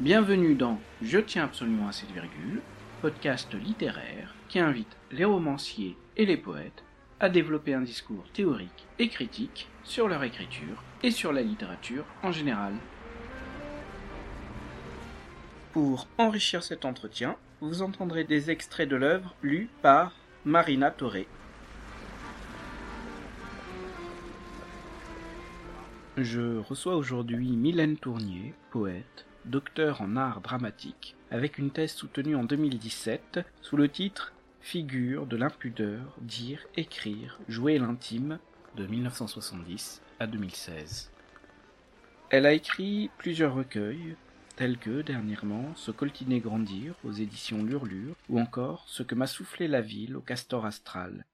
Bienvenue dans Je tiens absolument à cette virgule, podcast littéraire qui invite les romanciers et les poètes à développer un discours théorique et critique sur leur écriture et sur la littérature en général. Pour enrichir cet entretien, vous entendrez des extraits de l'œuvre lue par Marina Toré. Je reçois aujourd'hui Mylène Tournier, poète, docteur en art dramatique, avec une thèse soutenue en 2017 sous le titre Figure de l'impudeur, dire, écrire, jouer l'intime de 1970 à 2016. Elle a écrit plusieurs recueils, tels que, dernièrement, Se coltiner grandir aux éditions Lurlure, ou encore Ce que m'a soufflé la ville au Castor Astral.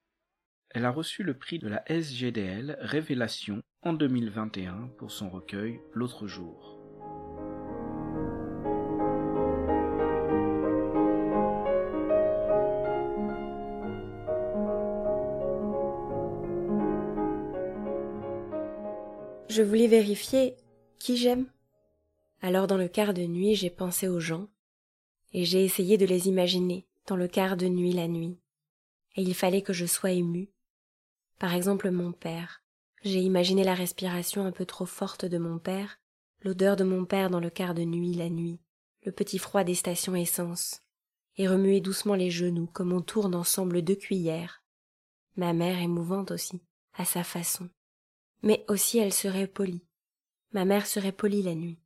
Elle a reçu le prix de la SGDL Révélation en 2021 pour son recueil L'autre jour. Je voulais vérifier qui j'aime. Alors dans le quart de nuit, j'ai pensé aux gens, et j'ai essayé de les imaginer dans le quart de nuit la nuit. Et il fallait que je sois émue. Par exemple mon père, j'ai imaginé la respiration un peu trop forte de mon père, l'odeur de mon père dans le quart de nuit la nuit, le petit froid des stations essence, et remuer doucement les genoux comme on tourne ensemble deux cuillères. Ma mère émouvante aussi, à sa façon. Mais aussi elle serait polie. Ma mère serait polie la nuit.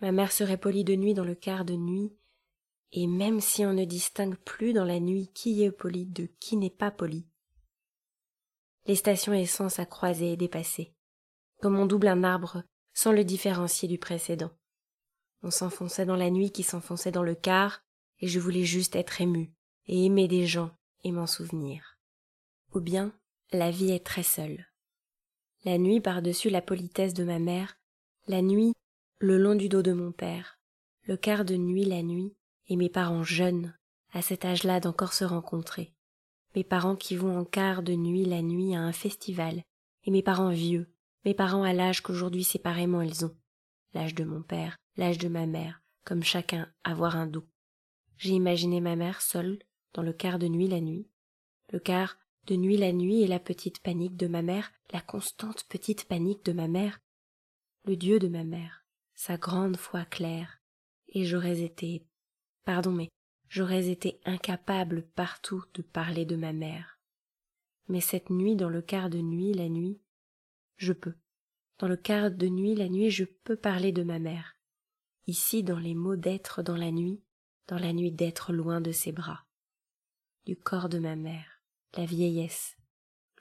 Ma mère serait polie de nuit dans le quart de nuit, et même si on ne distingue plus dans la nuit qui est poli de qui n'est pas poli, les stations essence à croiser et dépasser, comme on double un arbre sans le différencier du précédent. On s'enfonçait dans la nuit qui s'enfonçait dans le quart, et je voulais juste être ému, et aimer des gens, et m'en souvenir. Ou bien, la vie est très seule. La nuit par-dessus la politesse de ma mère, la nuit le long du dos de mon père, le quart de nuit la nuit, et mes parents jeunes, à cet âge-là d'encore se rencontrer mes parents qui vont en quart de nuit la nuit à un festival, et mes parents vieux, mes parents à l'âge qu'aujourd'hui séparément ils ont, l'âge de mon père, l'âge de ma mère, comme chacun avoir un dos. J'ai imaginé ma mère seule, dans le quart de nuit la nuit, le quart de nuit la nuit et la petite panique de ma mère, la constante petite panique de ma mère, le Dieu de ma mère, sa grande foi claire, et j'aurais été, pardon, mais j'aurais été incapable partout de parler de ma mère. Mais cette nuit, dans le quart de nuit, la nuit, je peux. Dans le quart de nuit, la nuit, je peux parler de ma mère. Ici, dans les mots d'être dans la nuit, dans la nuit d'être loin de ses bras. Du corps de ma mère, la vieillesse,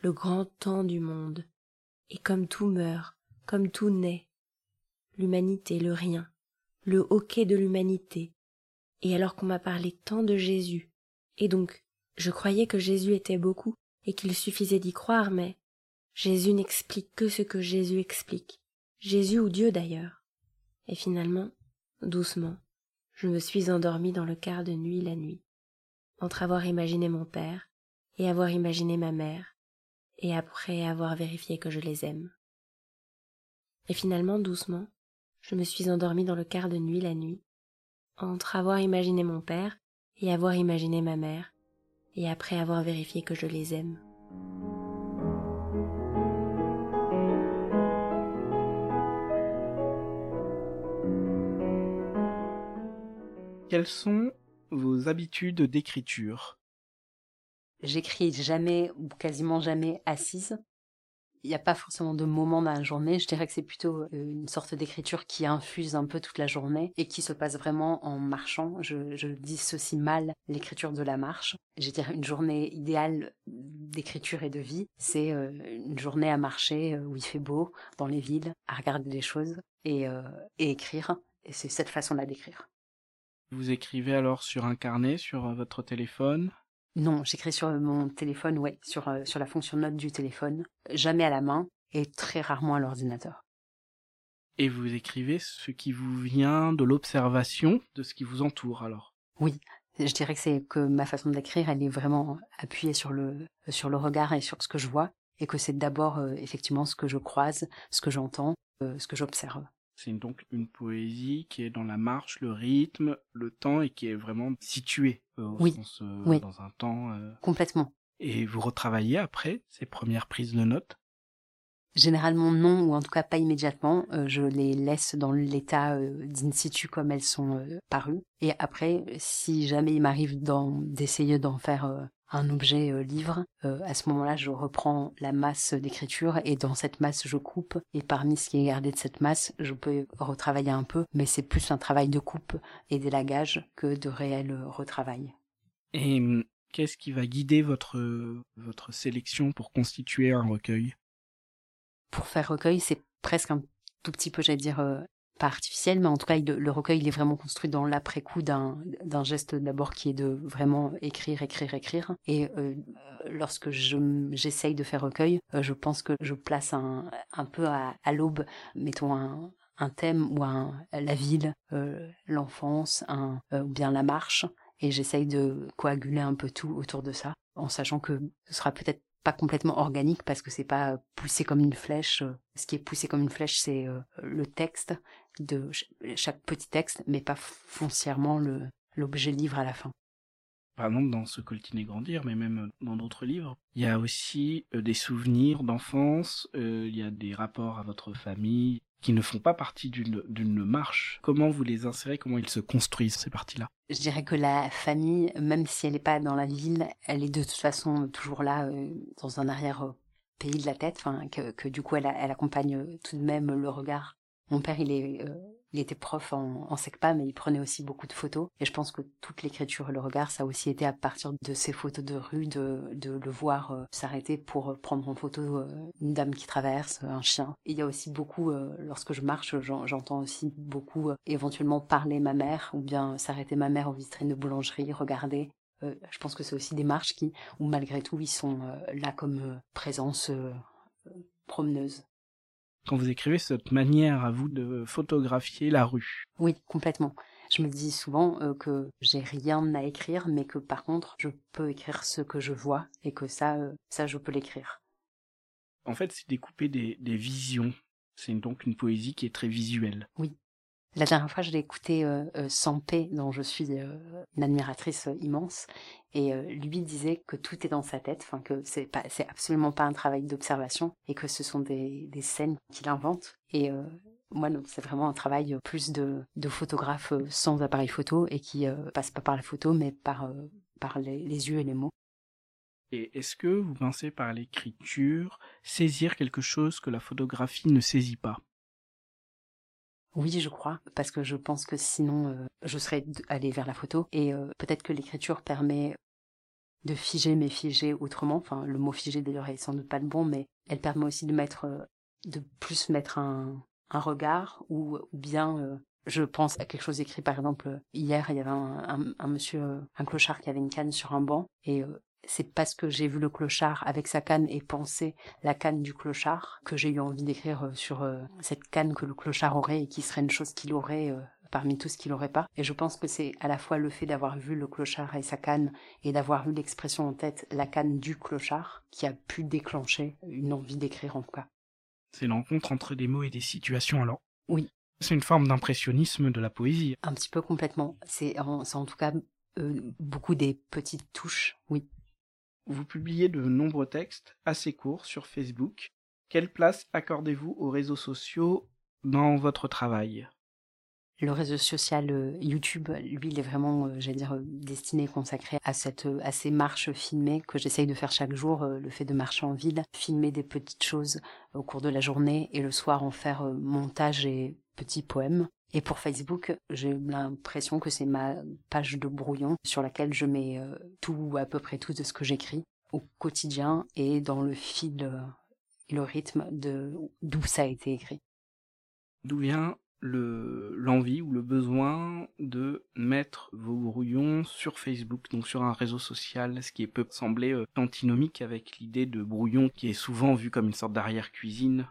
le grand temps du monde. Et comme tout meurt, comme tout naît, l'humanité, le rien, le hoquet de l'humanité, et alors qu'on m'a parlé tant de Jésus, et donc je croyais que Jésus était beaucoup, et qu'il suffisait d'y croire, mais Jésus n'explique que ce que Jésus explique, Jésus ou Dieu d'ailleurs. Et finalement, doucement, je me suis endormie dans le quart de nuit la nuit, entre avoir imaginé mon père, et avoir imaginé ma mère, et après avoir vérifié que je les aime. Et finalement, doucement, je me suis endormie dans le quart de nuit la nuit, entre avoir imaginé mon père et avoir imaginé ma mère, et après avoir vérifié que je les aime. Quelles sont vos habitudes d'écriture? J'écris jamais ou quasiment jamais assise il n'y a pas forcément de moment dans la journée. Je dirais que c'est plutôt euh, une sorte d'écriture qui infuse un peu toute la journée et qui se passe vraiment en marchant. Je, je dissocie mal l'écriture de la marche. Je dirais une journée idéale d'écriture et de vie, c'est euh, une journée à marcher euh, où il fait beau, dans les villes, à regarder des choses et, et écrire. Et c'est cette façon-là d'écrire. Vous écrivez alors sur un carnet, sur votre téléphone? Non, j'écris sur mon téléphone, ouais, sur, euh, sur la fonction note du téléphone, jamais à la main et très rarement à l'ordinateur. Et vous écrivez ce qui vous vient de l'observation de ce qui vous entoure alors? Oui, je dirais que c'est que ma façon d'écrire, elle est vraiment appuyée sur le, sur le regard et sur ce que je vois, et que c'est d'abord euh, effectivement ce que je croise, ce que j'entends, euh, ce que j'observe. C'est donc une poésie qui est dans la marche, le rythme, le temps et qui est vraiment située euh, au Oui. sens, euh, Oui. dans un temps. euh. Complètement. Et vous retravaillez après ces premières prises de notes? Généralement non, ou en tout cas pas immédiatement. Je les laisse dans l'état d'in situ comme elles sont parues. Et après, si jamais il m'arrive d'essayer d'en faire un objet euh, livre, euh, à ce moment-là, je reprends la masse d'écriture et dans cette masse, je coupe. Et parmi ce qui est gardé de cette masse, je peux retravailler un peu, mais c'est plus un travail de coupe et d'élagage que de réel euh, retravail. Et hum, qu'est-ce qui va guider votre, votre sélection pour constituer un recueil? Pour faire recueil, c'est presque un tout petit peu, j'allais dire, pas artificiel, mais en tout cas, le recueil, il est vraiment construit dans l'après-coup d'un geste d'abord qui est de vraiment écrire, écrire, écrire. Et euh, lorsque je j'essaye de faire recueil, euh, je pense que je place un, un peu à, l'aube, mettons un, un thème ou un, la ville, euh, l'enfance, ou bien la marche, et j'essaye de coaguler un peu tout autour de ça, en sachant que ce sera peut-être pas complètement organique parce que c'est pas poussé comme une flèche. Ce qui est poussé comme une flèche, c'est euh, le texte de ch- chaque petit texte, mais pas foncièrement l'objet livre à la fin. Par exemple, dans Ce coltiner grandir, mais même dans d'autres livres, il y a aussi euh, des souvenirs d'enfance, euh, il y a des rapports à votre famille qui ne font pas partie d'une marche. Comment vous les insérez Comment ils se construisent, ces parties-là? Je dirais que la famille, même si elle n'est pas dans la ville, elle est de toute façon toujours là, euh, dans un arrière euh, de la tête, que, que du coup elle, elle accompagne euh, tout de même le regard. Mon père, il est, il était prof en, en SECPA, mais il prenait aussi beaucoup de photos. Et je pense que toute l'écriture et le regard, ça a aussi été à partir de ces photos de rue, de, de le voir euh, s'arrêter pour euh, prendre en photo euh, une dame qui traverse, un chien. Et il y a aussi beaucoup, lorsque je marche, j'en- j'entends aussi beaucoup éventuellement parler ma mère, ou bien s'arrêter ma mère aux vitrines de boulangerie, regarder. Je pense que c'est aussi des marches qui, malgré tout, ils sont là comme présence promeneuse. Quand vous écrivez cette manière à vous de photographier la rue, Oui, complètement. Je me dis souvent euh, que j'ai rien à écrire, mais que par contre, je peux écrire ce que je vois et que ça, euh, ça, je peux l'écrire. en fait, c'est découper des, des visions. C'est donc une poésie qui est très visuelle. La dernière fois, je l'ai écouté euh, euh, dont je suis euh, une admiratrice euh, immense, et euh, lui disait que tout est dans sa tête, enfin que c'est pas, absolument pas un travail d'observation, et que ce sont des, scènes qu'il invente. Et moi, donc, c'est vraiment un travail plus de, de photographe sans appareil photo et qui passe pas par la photo, mais par les yeux et les mots. Et est-ce que vous pensez par l'écriture saisir quelque chose que la photographie ne saisit pas? Oui, je crois, parce que je pense que sinon, euh, je serais allée vers la photo. Et euh, peut-être que l'écriture permet de figer, mais figer autrement. Enfin, le mot figer d'ailleurs est sans doute pas le bon, mais elle permet aussi de mettre, euh, de plus mettre un, regard, ou, bien, je pense à quelque chose écrit, par exemple, hier, il y avait un, monsieur, un clochard qui avait une canne sur un banc, et c'est parce que j'ai vu le clochard avec sa canne et pensé la canne du clochard que j'ai eu envie d'écrire euh, sur euh, cette canne que le clochard aurait et qui serait une chose qu'il aurait euh, parmi tout ce qu'il n'aurait pas. Et je pense que c'est à la fois le fait d'avoir vu le clochard et sa canne et d'avoir eu l'expression en tête la canne du clochard qui a pu déclencher une envie d'écrire en tout cas. C'est l'encontre entre des mots et des situations alors? Oui. C'est une forme d'impressionnisme de la poésie. Un petit peu complètement. C'est en, tout cas euh, beaucoup des petites touches, oui. Vous publiez de nombreux textes assez courts sur Facebook. Quelle place accordez-vous aux réseaux sociaux dans votre travail? Le réseau social euh, YouTube, lui, il est vraiment, euh, j'allais dire, euh, destiné, consacré à cette, à ces marches filmées que j'essaye de faire chaque jour. le fait de marcher en ville, filmer des petites choses au cours de la journée et le soir en faire montage et petits poèmes. Et pour Facebook, j'ai l'impression que c'est ma page de brouillon sur laquelle je mets euh, tout, à peu près tout de ce que j'écris au quotidien et dans le fil euh, et le rythme de d'où ça a été écrit. D'où vient le l'envie ou le besoin de mettre vos brouillons sur Facebook, donc sur un réseau social, ce qui peut sembler euh, antinomique avec l'idée de brouillon qui est souvent vu comme une sorte d'arrière-cuisine.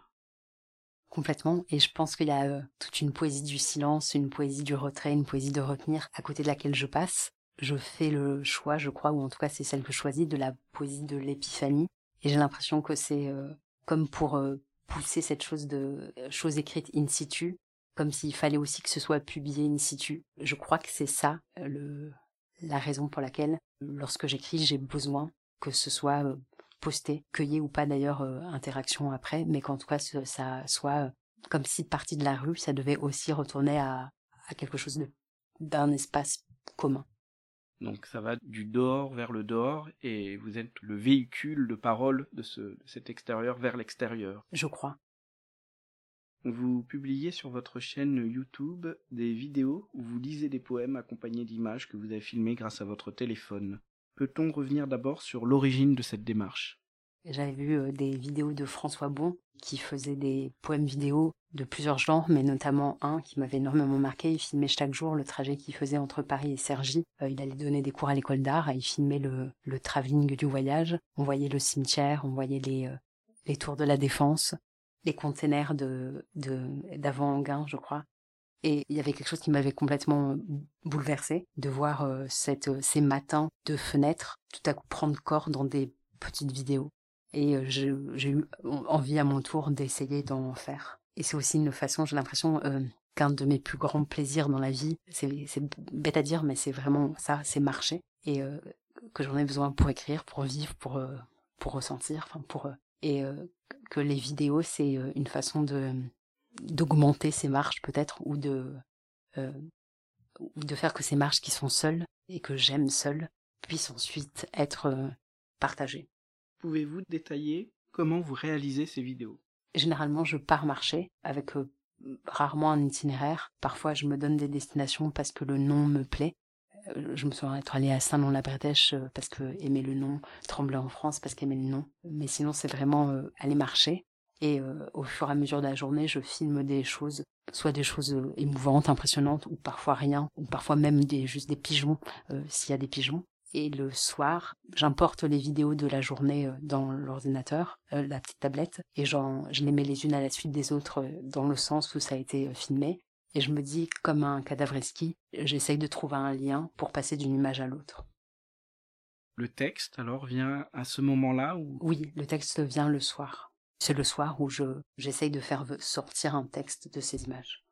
Complètement. Et je pense qu'il y a euh, toute une poésie du silence, une poésie du retrait, une poésie de retenir à côté de laquelle je passe. Je fais le choix, je crois, ou en tout cas c'est celle que je choisis, de la poésie de l'épiphanie. Et j'ai l'impression que c'est euh, comme pour euh, pousser cette chose de chose écrite in situ. comme s'il fallait aussi que ce soit publié in situ. Je crois que c'est ça le, la raison pour laquelle, lorsque j'écris, j'ai besoin que ce soit posté, cueilli ou pas d'ailleurs interaction après, mais qu'en tout cas ça soit comme si partie de la rue, ça devait aussi retourner à, à quelque chose d'un espace commun. Donc ça va du dehors vers le dehors et vous êtes le véhicule de parole de, ce, de cet extérieur vers l'extérieur. Je crois. Vous publiez sur votre chaîne YouTube des vidéos où vous lisez des poèmes accompagnés d'images que vous avez filmées grâce à votre téléphone. Peut-on revenir d'abord sur l'origine de cette démarche? J'avais vu des vidéos de François Bon qui faisait des poèmes vidéo de plusieurs genres, mais notamment un qui m'avait énormément marqué. Il filmait chaque jour le trajet qu'il faisait entre Paris et Cergy. il allait donner des cours à l'école d'art et il filmait le, le travelling du voyage. On voyait le cimetière, on voyait les, les tours de la Défense, les containers de d'avant Anguin, je crois. Et il y avait quelque chose qui m'avait complètement bouleversé de voir cette, ces matins de fenêtres tout à coup prendre corps dans des petites vidéos. Et j'ai eu envie à mon tour d'essayer d'en faire. Et c'est aussi une façon, j'ai l'impression, qu'un de mes plus grands plaisirs dans la vie, c'est bête à dire, mais c'est vraiment ça, c'est marcher. Et que j'en ai besoin pour écrire, pour vivre, pour, pour ressentir, enfin pour... et que les vidéos, c'est une façon de d'augmenter ces marches peut-être ou de euh, de faire que ces marches qui sont seules et que j'aime seule puissent ensuite être euh, partagées. Pouvez-vous détailler comment vous réalisez ces vidéos? Généralement, je pars marcher avec euh, rarement un itinéraire. Parfois, je me donne des destinations parce que le nom me plaît. Je me souviens être allée à Saint-Lon-la-Bretèche parce que aimer le nom, trembler en France parce qu'aimer le nom. Mais sinon, c'est vraiment aller marcher et au fur et à mesure de la journée, je filme des choses, soit des choses émouvantes, impressionnantes, ou parfois rien, ou parfois même des, juste des pigeons, s'il y a des pigeons. Et le soir, j'importe les vidéos de la journée dans l'ordinateur, la petite tablette, et je les mets les unes à la suite des autres dans le sens où ça a été filmé. Et je me dis, comme un cadavre j'essaye de trouver un lien pour passer d'une image à l'autre. Le texte, alors, vient à ce moment-là ou... Oui, le texte vient le soir. C'est le soir où je j'essaye de faire sortir un texte de ces images.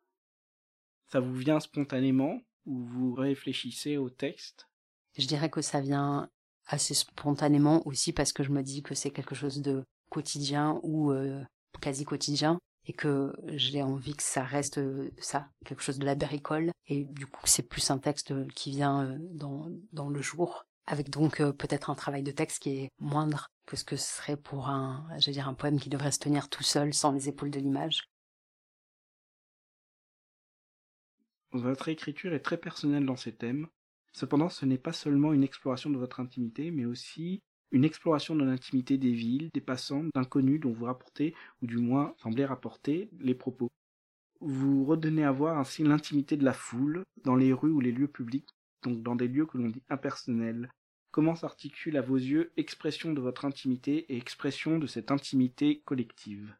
Ça vous vient spontanément ou vous réfléchissez au texte? Je dirais que ça vient assez spontanément aussi parce que je me dis que c'est quelque chose de quotidien ou euh, quasi quotidien et que j'ai envie que ça reste euh, ça, quelque chose de la bricole et du coup c'est plus un texte qui vient euh, dans, dans le jour avec donc peut-être un travail de texte qui est moindre que ce que ce serait pour un, je dire, un poème qui devrait se tenir tout seul sans les épaules de l'image. Votre écriture est très personnelle dans ces thèmes. Cependant, ce n'est pas seulement une exploration de votre intimité, mais aussi une exploration de l'intimité des villes, des passants, d'inconnus dont vous rapportez, ou du moins semblez rapporter, les propos. Vous redonnez à voir ainsi l'intimité de la foule, dans les rues ou les lieux publics, donc dans des lieux que l'on dit impersonnels, Comment s'articule à vos yeux expression de votre intimité et expression de cette intimité collective?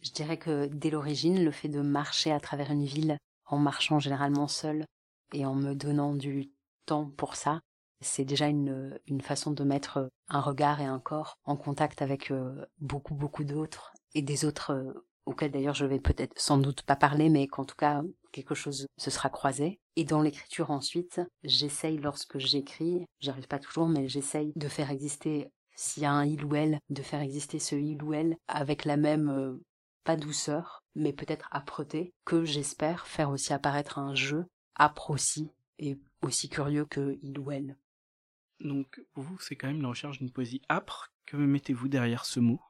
Je dirais que dès l'origine, le fait de marcher à travers une ville, en marchant généralement seul et en me donnant du temps pour ça, c'est déjà une, une façon de mettre un regard et un corps en contact avec euh, beaucoup, beaucoup d'autres et des autres euh, auquel d'ailleurs je vais peut-être sans doute pas parler, mais qu'en tout cas quelque chose se sera croisé. Et dans l'écriture ensuite, j'essaye lorsque j'écris, j'arrive pas toujours, mais j'essaye de faire exister, s'il y a un il ou elle, de faire exister ce il ou elle avec la même, euh, pas douceur, mais peut-être âpreté, que j'espère faire aussi apparaître un jeu âpre aussi, et aussi curieux que il ou elle. Donc, vous, c'est quand même la recherche d'une poésie âpre. Que mettez-vous derrière ce mot?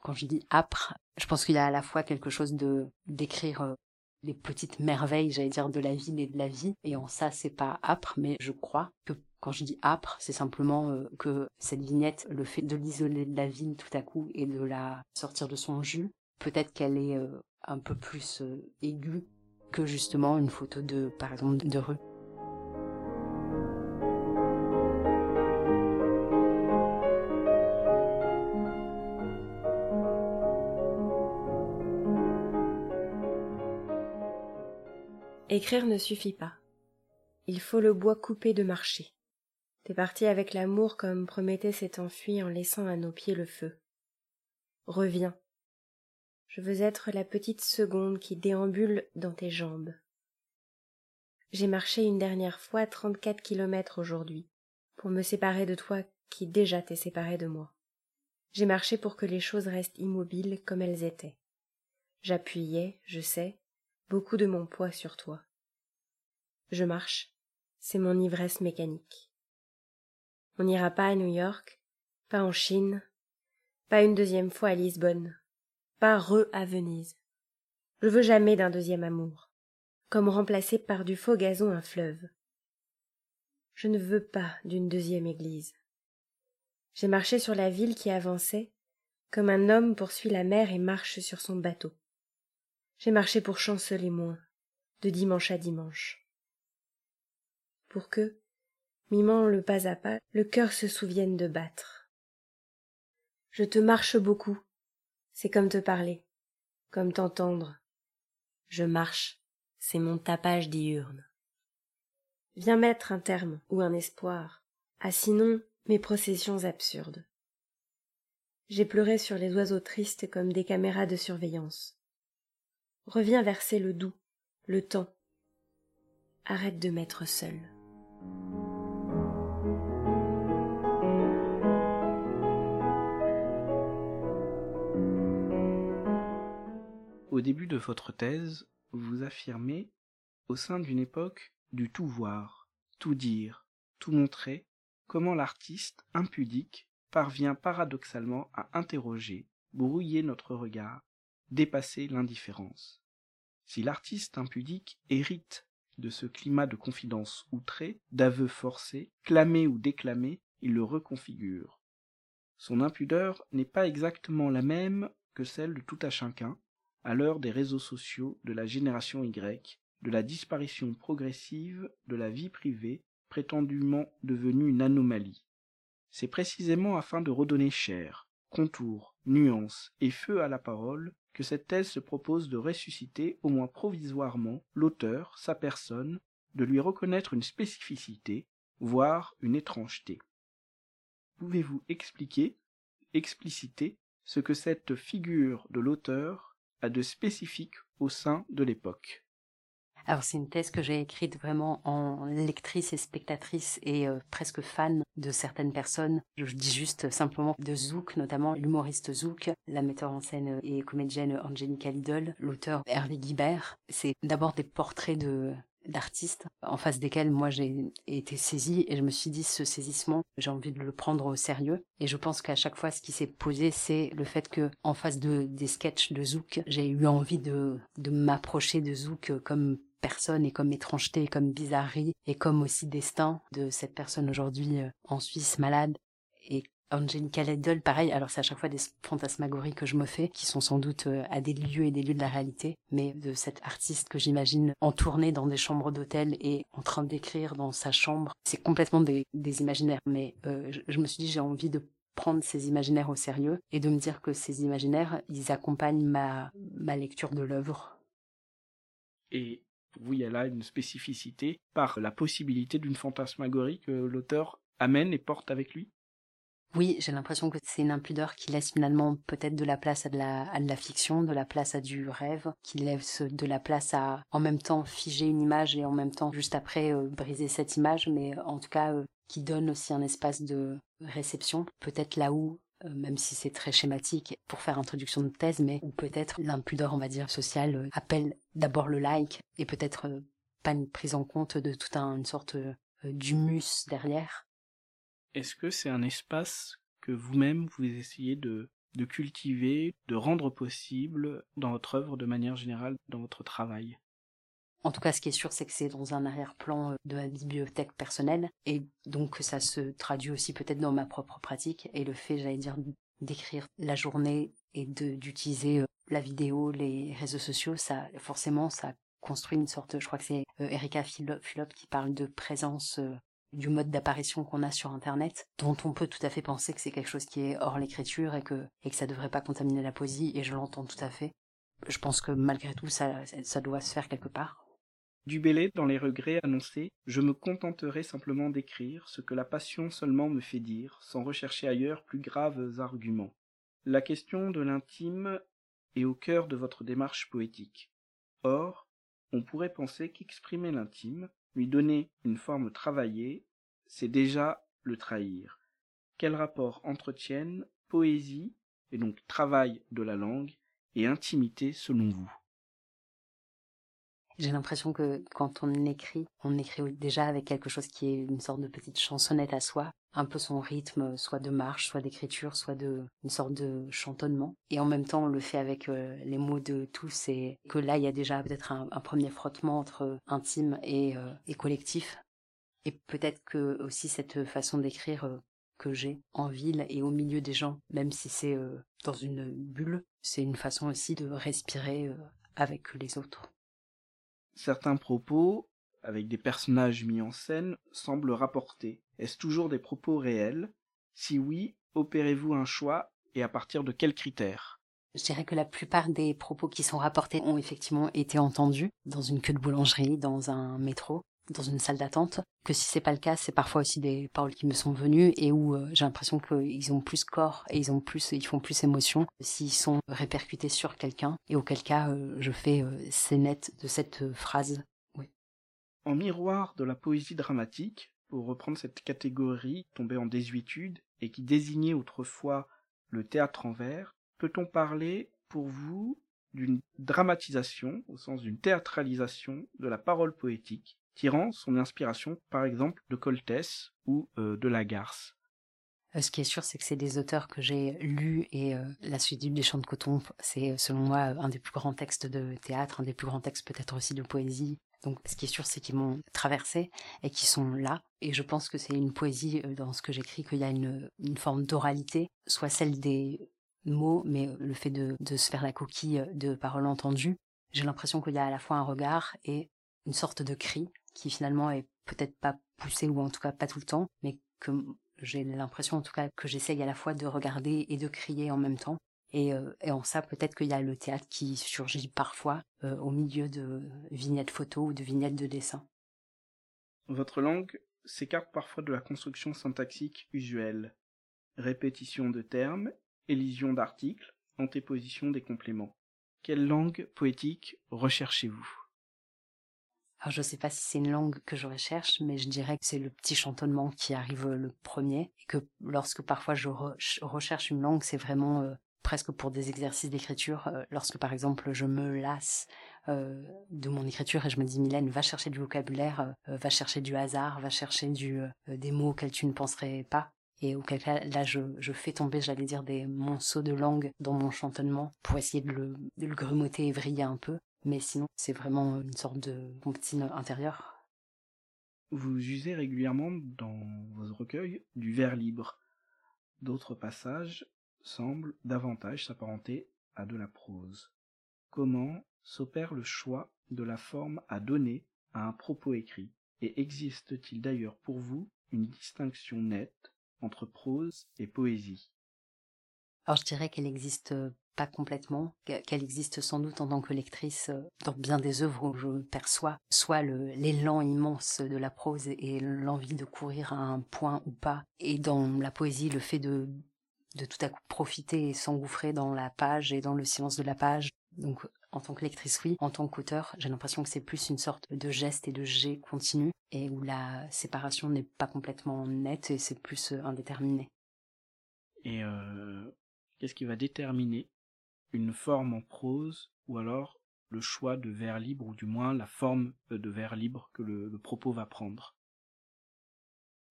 Quand je dis âpre, je pense qu'il y a à la fois quelque chose de d'écrire euh, les petites merveilles, j'allais dire, de la ville et de la vie. Et en ça, c'est pas âpre, mais je crois que quand je dis âpre, c'est simplement euh, que cette vignette, le fait de l'isoler de la ville tout à coup et de la sortir de son jus, peut-être qu'elle est euh, un peu plus aiguë que justement une photo de, par exemple, de rue. Écrire ne suffit pas. Il faut le bois coupé de marcher. T'es parti avec l'amour comme Prométhée s'est enfui en laissant à nos pieds le feu. Reviens. Je veux être la petite seconde qui déambule dans tes jambes. J'ai marché une dernière fois trente-quatre kilomètres aujourd'hui, pour me séparer de toi qui déjà t'es séparé de moi. J'ai marché pour que les choses restent immobiles comme elles étaient. J'appuyais, je sais, beaucoup de mon poids sur toi. Je marche, c'est mon ivresse mécanique. On n'ira pas à New York, pas en Chine, pas une deuxième fois à Lisbonne, pas re à Venise. Je veux jamais d'un deuxième amour, comme remplacer par du faux gazon un fleuve. Je ne veux pas d'une deuxième église. J'ai marché sur la ville qui avançait, comme un homme poursuit la mer et marche sur son bateau. J'ai marché pour chanceler moins, de dimanche à dimanche. Pour que, mimant le pas à pas, le cœur se souvienne de battre. Je te marche beaucoup, c'est comme te parler, comme t'entendre. Je marche, c'est mon tapage diurne. Viens mettre un terme ou un espoir, à sinon mes processions absurdes. J'ai pleuré sur les oiseaux tristes comme des caméras de surveillance. Reviens verser le doux, le temps. Arrête de m'être seul. Au début de votre thèse, vous affirmez, au sein d'une époque du tout voir, tout dire, tout montrer, comment l'artiste impudique parvient paradoxalement à interroger, brouiller notre regard, dépasser l'indifférence. Si l'artiste impudique hérite de ce climat de confidence outrée, d'aveux forcés, clamés ou déclamés, il le reconfigure. Son impudeur n'est pas exactement la même que celle de tout à chacun, à l'heure des réseaux sociaux de la génération Y, de la disparition progressive de la vie privée prétendument devenue une anomalie. C'est précisément afin de redonner chair, contour, nuance et feu à la parole que cette thèse se propose de ressusciter au moins provisoirement l'auteur, sa personne, de lui reconnaître une spécificité, voire une étrangeté. Pouvez-vous expliquer, expliciter ce que cette figure de l'auteur de spécifique au sein de l'époque? Alors c'est une thèse que j'ai écrite vraiment en lectrice et spectatrice et euh, presque fan de certaines personnes. Je dis juste simplement de Zouk, notamment l'humoriste Zouk, la metteur en scène et comédienne Angelica Lidl, l'auteur Hervé Guibert. C'est d'abord des portraits d'artistes en face desquels moi j'ai été saisie et je me suis dit ce saisissement j'ai envie de le prendre au sérieux et je pense qu'à chaque fois ce qui s'est posé c'est le fait que en face de des sketchs de Zouk j'ai eu envie de de m'approcher de Zouk comme personne et comme étrangeté, comme bizarrerie et comme aussi destin de cette personne aujourd'hui euh, en Suisse malade et Angelica Lidl, pareil, alors c'est à chaque fois des fantasmagories que je me fais, qui sont sans doute euh, à des lieux et des lieux de la réalité, mais de cette artiste que j'imagine en dans des chambres d'hôtel et en train d'écrire dans sa chambre, c'est complètement des, imaginaires, mais euh, je, me suis dit j'ai envie de prendre ces imaginaires au sérieux et de me dire que ces imaginaires, ils accompagnent ma, ma lecture de l'œuvre. Et oui, y a une spécificité par la possibilité d'une fantasmagorie que l'auteur amène et porte avec lui. Oui, j'ai l'impression que c'est une impudeur qui laisse finalement peut-être de la place à de la, à de la fiction, de la place à du rêve, qui laisse de la place à en même temps figer une image et en même temps juste après euh, briser cette image, mais en tout cas euh, qui donne aussi un espace de réception, peut-être là où même si c'est très schématique pour faire introduction de thèse, mais où peut-être l'impudeur, on va dire, sociale appelle d'abord le like et peut-être pas une prise en compte de toute une sorte d'humus derrière. Est-ce que c'est un espace que vous-même vous essayez de, de cultiver, de rendre possible dans votre œuvre de manière générale, dans votre travail? En tout cas, ce qui est sûr, c'est que c'est dans un arrière-plan euh, de la bibliothèque personnelle, et donc ça se traduit aussi peut-être dans ma propre pratique, et le fait, j'allais dire, d'écrire la journée et d'utiliser euh, la vidéo, les réseaux sociaux, ça, forcément, ça construit une sorte, je crois que c'est euh, Erika Philop qui parle de présence du mode d'apparition qu'on a sur Internet, dont on peut tout à fait penser que c'est quelque chose qui est hors l'écriture et que, et que ça devrait pas contaminer la poésie, et je l'entends tout à fait. Je pense que malgré tout, ça, ça doit se faire quelque part. Du Bellay, dans les regrets annoncés, je me contenterai simplement d'écrire ce que la passion seulement me fait dire, sans rechercher ailleurs plus graves arguments. La question de l'intime est au cœur de votre démarche poétique. Or, on pourrait penser qu'exprimer l'intime, lui donner une forme travaillée, c'est déjà le trahir. Quel rapport entretiennent poésie, et donc travail de la langue, et intimité selon vous? J'ai l'impression que quand on écrit, on écrit déjà avec quelque chose qui est une sorte de petite chansonnette à soi, un peu son rythme, soit de marche, soit d'écriture, soit de une sorte de chantonnement. Et en même temps, on le fait avec euh, les mots de tous et que là, il y a déjà peut-être un, premier frottement entre intime et, euh, et collectif. Et peut-être que aussi cette façon d'écrire euh, que j'ai en ville et au milieu des gens, même si c'est dans une bulle, c'est une façon aussi de respirer avec les autres. Certains propos, avec des personnages mis en scène, semblent rapportés. Est-ce toujours des propos réels? Si oui, opérez-vous un choix et à partir de quels critères? Je dirais que la plupart des propos qui sont rapportés ont effectivement été entendus dans une queue de boulangerie, dans un métro, dans une salle d'attente, que si c'est pas le cas, c'est parfois aussi des paroles qui me sont venues et où euh, j'ai l'impression qu'ils ont plus corps et ils ont plus, ils font plus émotion s'ils sont répercutés sur quelqu'un et auquel cas euh, je fais euh, ces net de cette phrase. En miroir de la poésie dramatique, pour reprendre cette catégorie tombée en désuétude et qui désignait autrefois le théâtre en vers, peut-on parler pour vous d'une dramatisation, au sens d'une théâtralisation de la parole poétique, tirant son inspiration par exemple de Coltès ou euh, de Lagarce. Euh, ce qui est sûr, c'est que c'est des auteurs que j'ai lus et euh, La suite des champs de coton, c'est selon moi un des plus grands textes de théâtre, un des plus grands textes peut-être aussi de poésie. Donc ce qui est sûr, c'est qu'ils m'ont traversé et qu'ils sont là. Et je pense que c'est une poésie dans ce que j'écris, qu'il y a une, forme d'oralité, soit celle des mots, mais le fait de se faire la coquille de paroles entendues. J'ai l'impression qu'il y a à la fois un regard et une sorte de cri qui finalement est peut-être pas poussé ou en tout cas pas tout le temps, mais que j'ai l'impression en tout cas que j'essaye à la fois de regarder et de crier en même temps. Et, euh, en ça, peut-être qu'il y a le théâtre qui surgit parfois euh, au milieu de vignettes photos ou de vignettes de dessins. Votre langue s'écarte parfois de la construction syntaxique usuelle. Répétition de termes, élision d'articles, antéposition des compléments. Quelle langue poétique recherchez-vous? Alors je sais pas si c'est une langue que je recherche, mais je dirais que c'est le petit chantonnement qui arrive le premier. Et que lorsque parfois je, recherche une langue, c'est vraiment euh, presque pour des exercices d'écriture. Euh, lorsque par exemple je me lasse euh, de mon écriture et je me dis Mylène, va chercher du vocabulaire, va chercher du hasard, va chercher du, des mots auxquels tu ne penserais pas. Et auquel cas, là, je, je fais tomber, j'allais dire, des monceaux de langue dans mon chantonnement pour essayer de le, de le grumeauter et vriller un peu. Mais sinon, c'est vraiment une sorte de comptine intérieure. Vous usez régulièrement dans vos recueils du vers libre. D'autres passages semblent davantage s'apparenter à de la prose. Comment s'opère le choix de la forme à donner à un propos écrit? Et existe-t-il d'ailleurs pour vous une distinction nette entre prose et poésie? Alors je dirais qu'elle existe pas complètement, qu'elle existe sans doute en tant que lectrice dans bien des œuvres où je perçois soit l'élan immense de la prose et l'envie de courir à un point ou pas, et dans la poésie le fait de, de tout à coup profiter et s'engouffrer dans la page et dans le silence de la page. Donc en tant que lectrice, oui. En tant qu'auteur, j'ai l'impression que c'est plus une sorte de geste et de jet continu, et où la séparation n'est pas complètement nette et c'est plus indéterminé. Et qu'est-ce qui va déterminer une forme en prose ou alors le choix de vers libre ou du moins la forme de vers libre que le, propos va prendre?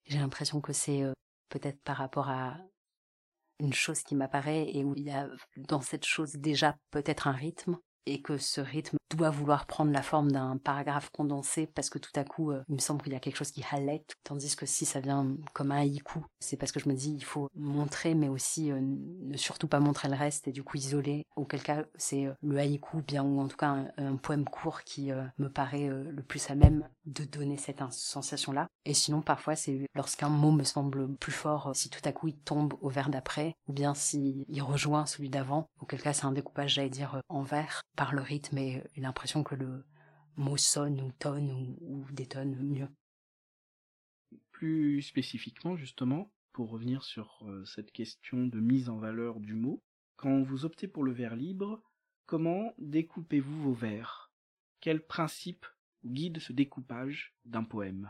J'ai l'impression que c'est euh, peut-être par rapport à une chose qui m'apparaît et où il y a dans cette chose déjà peut-être un rythme et que ce rythme doit vouloir prendre la forme d'un paragraphe condensé parce que tout à coup, euh, il me semble qu'il y a quelque chose qui halète, tandis que si ça vient comme un haïku, c'est parce que je me dis il faut montrer, mais aussi euh, ne surtout pas montrer le reste et du coup isoler. Auquel cas, c'est euh, le haïku, bien ou en tout cas un, poème court qui me paraît le plus à même de donner cette sensation-là. Et sinon, parfois, c'est lorsqu'un mot me semble plus fort, si tout à coup il tombe au vers d'après, ou bien s'il rejoint celui d'avant, auquel cas c'est un découpage, j'allais dire, en vers, par le rythme et l'impression que le mot sonne ou tonne ou, détonne mieux. Plus spécifiquement, justement, pour revenir sur euh, cette question de mise en valeur du mot, quand vous optez pour le vers libre, Comment découpez-vous vos vers Quel principe guide ce découpage d'un poème?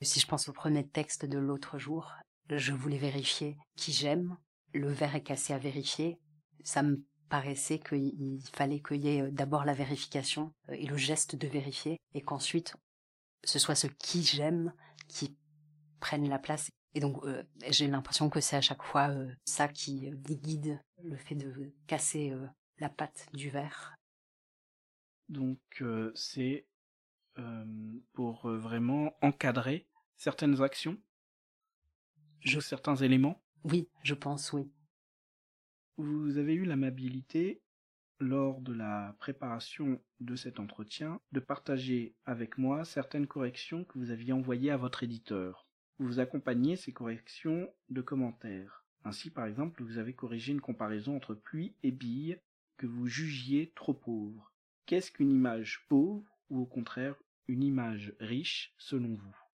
Si je pense au premier texte de l'autre jour, je voulais vérifier qui j'aime. Le verre est cassé à vérifier. Ça me paraissait qu'il fallait qu'il y ait euh, d'abord la vérification euh, et le geste de vérifier, et qu'ensuite ce soit ce qui j'aime qui prenne la place. Et donc euh, j'ai l'impression que c'est à chaque fois ça qui guide le fait de casser la pâte du verre. Donc c'est pour vraiment encadrer certaines actions, je... certains éléments? Oui, je pense, oui. Vous avez eu l'amabilité, lors de la préparation de cet entretien, de partager avec moi certaines corrections que vous aviez envoyées à votre éditeur. Vous accompagnez ces corrections de commentaires. Ainsi, par exemple, vous avez corrigé une comparaison entre pluie et bille que vous jugiez trop pauvre. Qu'est-ce qu'une image pauvre ou au contraire une image riche selon vous?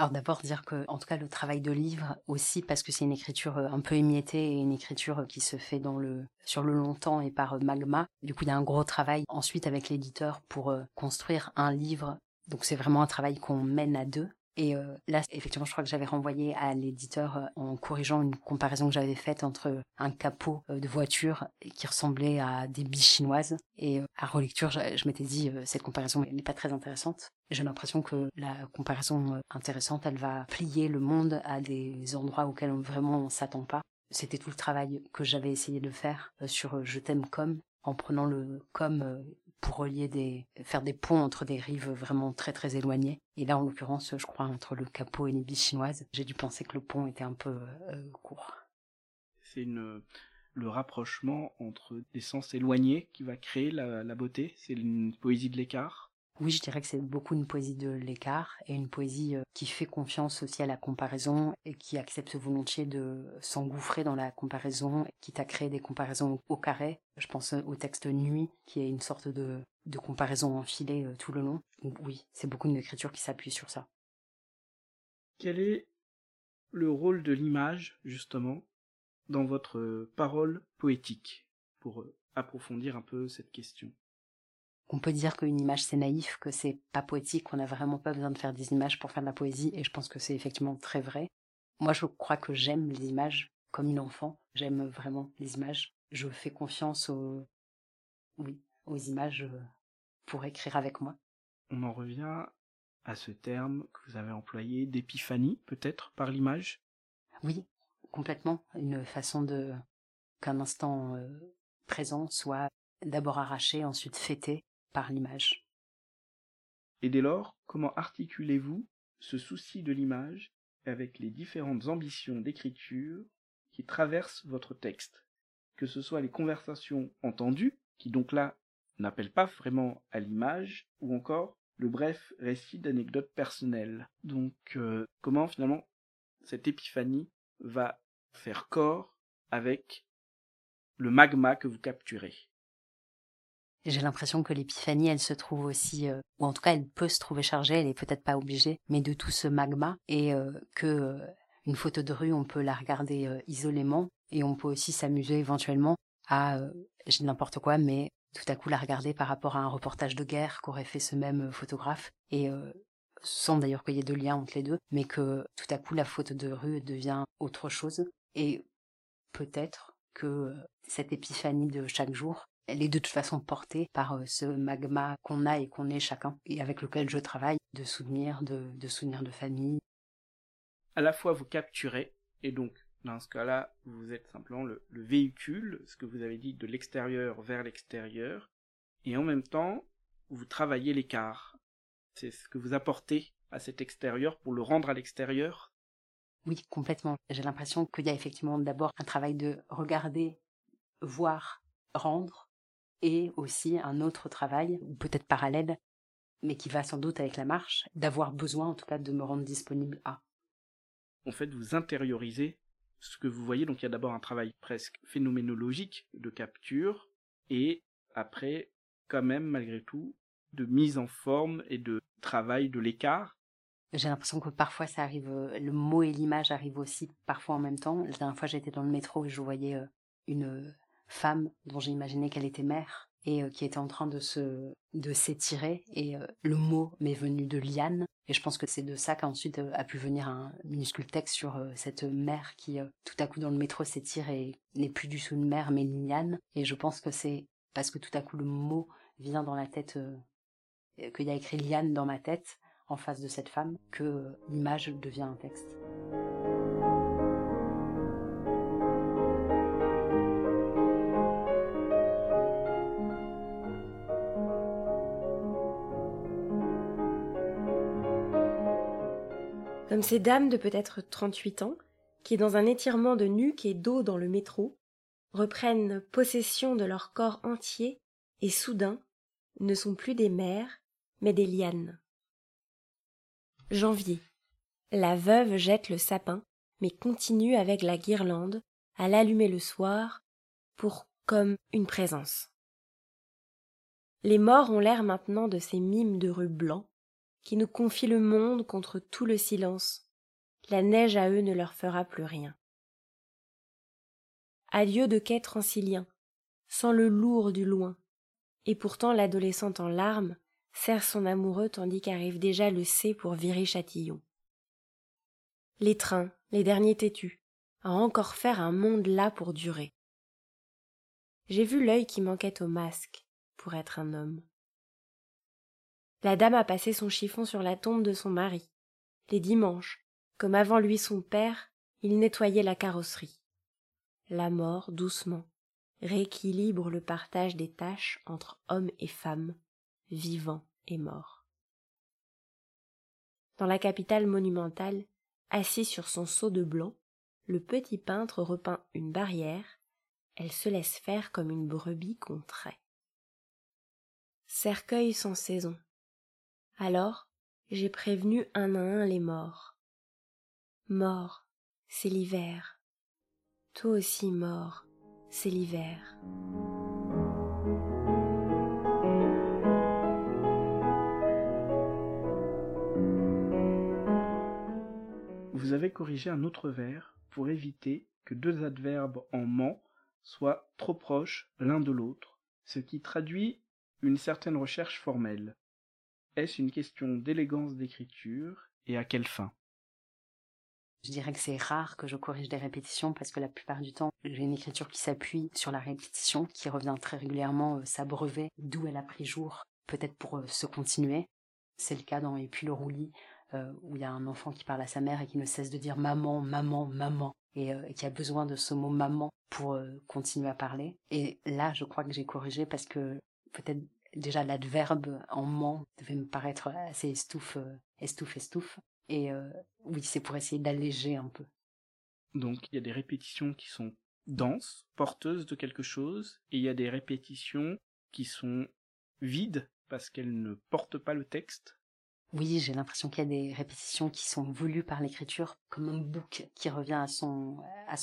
Alors d'abord dire que, en tout cas, le travail de livre aussi, parce que c'est une écriture euh, un peu émiettée et une écriture qui se fait dans le sur le long temps et par euh, magma. Du coup, il y a un gros travail ensuite avec l'éditeur pour euh, construire un livre. Donc c'est vraiment un travail qu'on mène à deux. Et euh, là, effectivement, je crois que j'avais renvoyé à l'éditeur euh, en corrigeant une comparaison que j'avais faite entre un capot euh, de voiture qui ressemblait à des billes chinoises. Et à relecture, je, m'étais dit, cette comparaison n'est pas très intéressante. J'ai l'impression que la comparaison intéressante, elle va plier le monde à des endroits auxquels on, vraiment on s'attend pas. C'était tout le travail que j'avais essayé de faire sur Je t'aime comme, en prenant le comme pour relier des, faire des ponts entre des rives vraiment très très éloignées. Et là, en l'occurrence, je crois entre le capot et les billes chinoises, j'ai dû penser que le pont était un peu euh, court. C'est le rapprochement entre des sens éloignés qui va créer la beauté. C'est une poésie de l'écart. Oui, je dirais que c'est beaucoup une poésie de l'écart et une poésie euh, qui fait confiance aussi à la comparaison et qui accepte volontiers de s'engouffrer dans la comparaison, quitte à créer des comparaisons au carré. Je pense au texte Nuit, qui est une sorte de, de comparaison enfilée euh, tout le long. oui, c'est beaucoup une écriture qui s'appuie sur ça. Quel est le rôle de l'image, justement, dans votre euh, parole poétique, pour approfondir un peu cette question on peut dire qu'une image c'est naïf, que c'est pas poétique, qu'on n'a vraiment pas besoin de faire des images pour faire de la poésie, et je pense que c'est effectivement très vrai. Moi, je crois que j'aime les images comme une enfant. J'aime vraiment les images. Je fais confiance aux, oui, aux images euh, pour écrire avec moi. On en revient à ce terme que vous avez employé d'épiphanie, peut-être, par l'image? Oui, complètement. Une façon de qu'un instant euh, présent soit d'abord arraché, ensuite fêté, par l'image. Et dès lors, comment articulez-vous ce souci de l'image avec les différentes ambitions d'écriture qui traversent votre texte, que ce soit les conversations entendues, qui donc là n'appellent pas vraiment à l'image, ou encore le bref récit d'anecdotes personnelles. Donc euh, comment finalement cette épiphanie va faire corps avec le magma que vous capturez? J'ai l'impression que l'épiphanie, elle se trouve aussi, euh, ou en tout cas, elle peut se trouver chargée, elle est peut-être pas obligée, mais de tout ce magma, et euh, que euh, une photo de rue, on peut la regarder isolément, et on peut aussi s'amuser éventuellement à, j'ai n'importe quoi, mais tout à coup la regarder par rapport à un reportage de guerre qu'aurait fait ce même photographe, et sans d'ailleurs qu'il y ait de lien entre les deux, mais que tout à coup la photo de rue devient autre chose, et peut-être que cette épiphanie de chaque jour elle est de toute façon portée par euh, ce magma qu'on a et qu'on est chacun, et avec lequel je travaille, de souvenirs, de, de souvenirs de famille. À la fois vous capturez, et donc dans ce cas-là, vous êtes simplement le, le véhicule, ce que vous avez dit, de l'extérieur vers l'extérieur, et en même temps, vous travaillez l'écart. C'est ce que vous apportez à cet extérieur pour le rendre à l'extérieur. Oui, complètement. J'ai l'impression qu'il y a effectivement d'abord un travail de regarder, voir, rendre, et aussi un autre travail, peut-être parallèle, mais qui va sans doute avec la marche, d'avoir besoin en tout cas de me rendre disponible à. En fait, vous intériorisez ce que vous voyez, donc il y a d'abord un travail presque phénoménologique de capture, et après, quand même, malgré tout, de mise en forme et de travail de l'écart. J'ai l'impression que parfois ça arrive, euh, le mot et l'image arrivent aussi parfois en même temps. La dernière fois j'étais dans le métro et je voyais euh, une femme dont j'ai imaginé qu'elle était mère et qui était en train de se de s'étirer et le mot m'est venu de liane et je pense que c'est de ça qu'ensuite a pu venir un minuscule texte sur cette mère qui tout à coup dans le métro s'étire et n'est plus du tout une mère mais une liane et je pense que c'est parce que tout à coup le mot vient dans la tête qu'il y a écrit liane dans ma tête en face de cette femme que l'image devient un texte. Comme ces dames de peut-être 38 ans, qui dans un étirement de nuque et d'eau dans le métro, reprennent possession de leur corps entier et soudain ne sont plus des mères, mais des lianes. Janvier. La veuve jette le sapin, mais continue avec la guirlande à l'allumer le soir pour comme une présence. Les morts ont l'air maintenant de ces mimes de rue blancs qui nous confient le monde contre tout le silence. La neige à eux ne leur fera plus rien. Adieu de quai transilien, sans le lourd du loin, et pourtant l'adolescente en larmes serre son amoureux tandis qu'arrive déjà le C pour Viry-Châtillon. Les trains, les derniers têtus, à encore faire un monde là pour durer. J'ai vu l'œil qui manquait au masque pour être un homme. La dame a passé son chiffon sur la tombe de son mari. Les dimanches, comme avant lui son père, il nettoyait la carrosserie. La mort, doucement, rééquilibre le partage des tâches entre hommes et femmes, vivant et mort. Dans la capitale monumentale, assis sur son seau de blanc, le petit peintre repeint une barrière, elle se laisse faire comme une brebis qu'on trait. Cercueil sans saison. Alors, j'ai prévenu un à un les morts. Mort, c'est l'hiver. Toi aussi mort, c'est l'hiver. vous avez corrigé un autre vers pour éviter que deux adverbes en ment soient trop proches l'un de l'autre, ce qui traduit une certaine recherche formelle. Est-ce une question d'élégance d'écriture et à quelle fin? Je dirais que c'est rare que je corrige des répétitions parce que la plupart du temps, j'ai une écriture qui s'appuie sur la répétition, qui revient très régulièrement euh, s'abreuver d'où elle a pris jour, peut-être pour euh, se continuer. C'est le cas dans Et puis le roulis, euh, où il y a un enfant qui parle à sa mère et qui ne cesse de dire maman, maman, maman, et, euh, qui a besoin de ce mot maman pour continuer à parler. Et là, je crois que j'ai corrigé parce que peut-être déjà l'adverbe en ment devait me paraître assez estouffe, estouffe, estouffe. Et oui, c'est pour essayer d'alléger un peu. Donc il y a des répétitions qui sont denses, porteuses de quelque chose, et il y a des répétitions qui sont vides parce qu'elles ne portent pas le texte oui, j'ai l'impression qu'il y a des répétitions qui sont voulues par l'écriture, comme un bouc qui revient à son,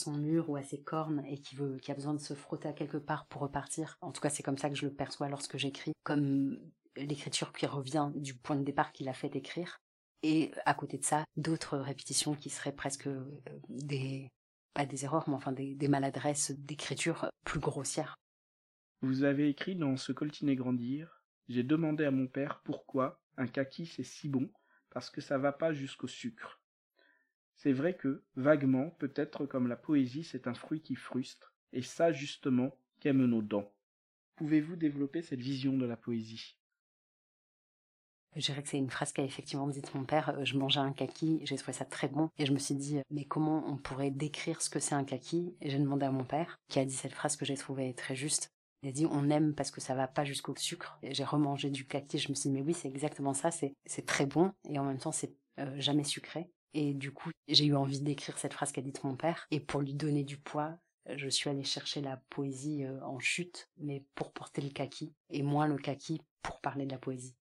mur ou à ses cornes et qui veut, qui a besoin de se frotter à quelque part pour repartir. En tout cas, c'est comme ça que je le perçois lorsque j'écris, comme l'écriture qui revient du point de départ qu'il a fait écrire. Et à côté de ça, d'autres répétitions qui seraient presque euh, des, pas des erreurs, mais enfin des, des maladresses d'écriture plus grossières. Vous avez écrit dans Ce coltiné grandir, j'ai demandé à mon père pourquoi, un kaki c'est si bon parce que ça va pas jusqu'au sucre. C'est vrai que, vaguement, peut-être comme la poésie c'est un fruit qui frustre, et ça justement qu'aiment nos dents. Pouvez-vous développer cette vision de la poésie? Je dirais que c'est une phrase qu'a effectivement dit mon père. Euh, je mangeais un kaki, j'ai trouvé ça très bon et je me suis dit mais comment on pourrait décrire ce que c'est un kaki? Et j'ai demandé à mon père qui a dit cette phrase que j'ai trouvée très juste. Il a dit on aime parce que ça va pas jusqu'au sucre. J'ai remangé du kaki, je me suis dit mais oui c'est exactement ça, c'est très bon et en même temps c'est euh, jamais sucré. Et du coup j'ai eu envie d'écrire cette phrase qu'a dite mon père et pour lui donner du poids je suis allée chercher la poésie euh, en chute, mais pour porter le kaki, et moins le kaki pour parler de la poésie.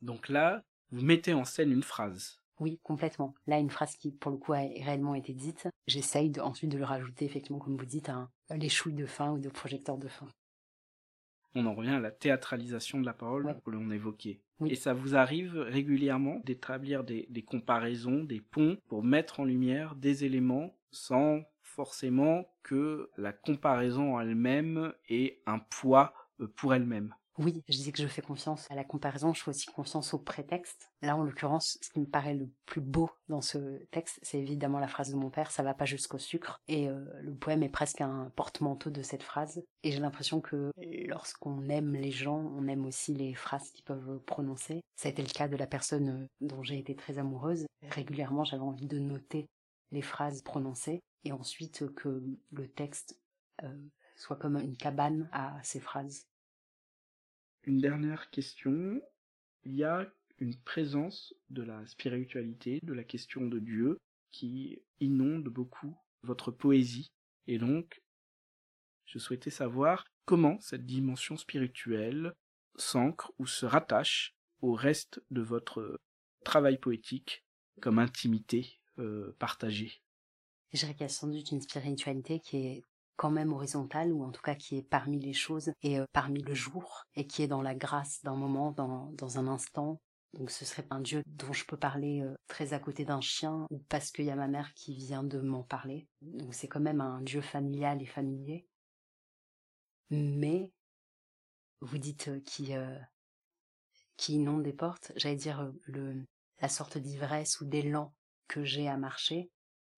Donc là, vous mettez en scène une phrase. Oui, complètement. Là, une phrase qui, pour le coup, a réellement été dite. J'essaye ensuite de le rajouter, effectivement, comme vous dites, à les chouilles de fin ou de projecteur de fin on en revient à la théâtralisation de la parole que l'on évoquait. Et ça vous arrive régulièrement d'établir des, comparaisons, des ponts pour mettre en lumière des éléments sans forcément que la comparaison en elle-même ait un poids euh, pour elle-même? Oui, je dis que je fais confiance à la comparaison, je fais aussi confiance au prétexte. Là, en l'occurrence, ce qui me paraît le plus beau dans ce texte, c'est évidemment la phrase de mon père, ça va pas jusqu'au sucre. Et euh, le poème est presque un porte-manteau de cette phrase. Et j'ai l'impression que lorsqu'on aime les gens, on aime aussi les phrases qu'ils peuvent prononcer. Ça a été le cas de la personne euh, dont j'ai été très amoureuse. Régulièrement, j'avais envie de noter les phrases prononcées et ensuite que le texte euh, soit comme une cabane à ces phrases. Une dernière question. Il y a une présence de la spiritualité, de la question de Dieu, qui inonde beaucoup votre poésie. Et donc, je souhaitais savoir comment cette dimension spirituelle s'ancre ou se rattache au reste de votre travail poétique comme intimité euh, partagée. Je spiritualité qui est quand même horizontale, ou en tout cas qui est parmi les choses et euh, parmi le jour, et qui est dans la grâce d'un moment, dans, dans un instant. Donc ce serait un dieu dont je peux parler euh, très à côté d'un chien, ou parce qu'il y a ma mère qui vient de m'en parler. Donc c'est quand même un dieu familial et familier. Mais, vous dites euh, qui, qui inonde des portes, j'allais dire le, la sorte d'ivresse ou d'élan que j'ai à marcher,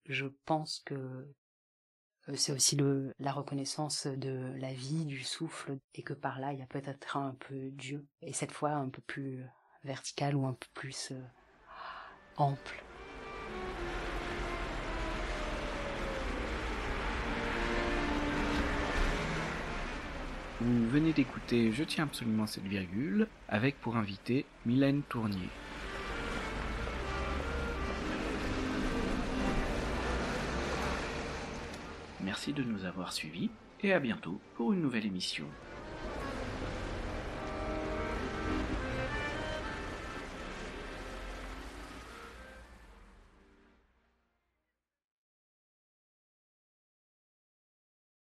je pense que c'est aussi la reconnaissance de la vie, du souffle, et que par là, il y a peut-être un peu Dieu, et cette fois un peu plus vertical ou un peu plus euh, ample. Vous venez d'écouter Je tiens absolument cette virgule, avec pour invité Mylène Tournier. Merci de nous avoir suivis et à bientôt pour une nouvelle émission.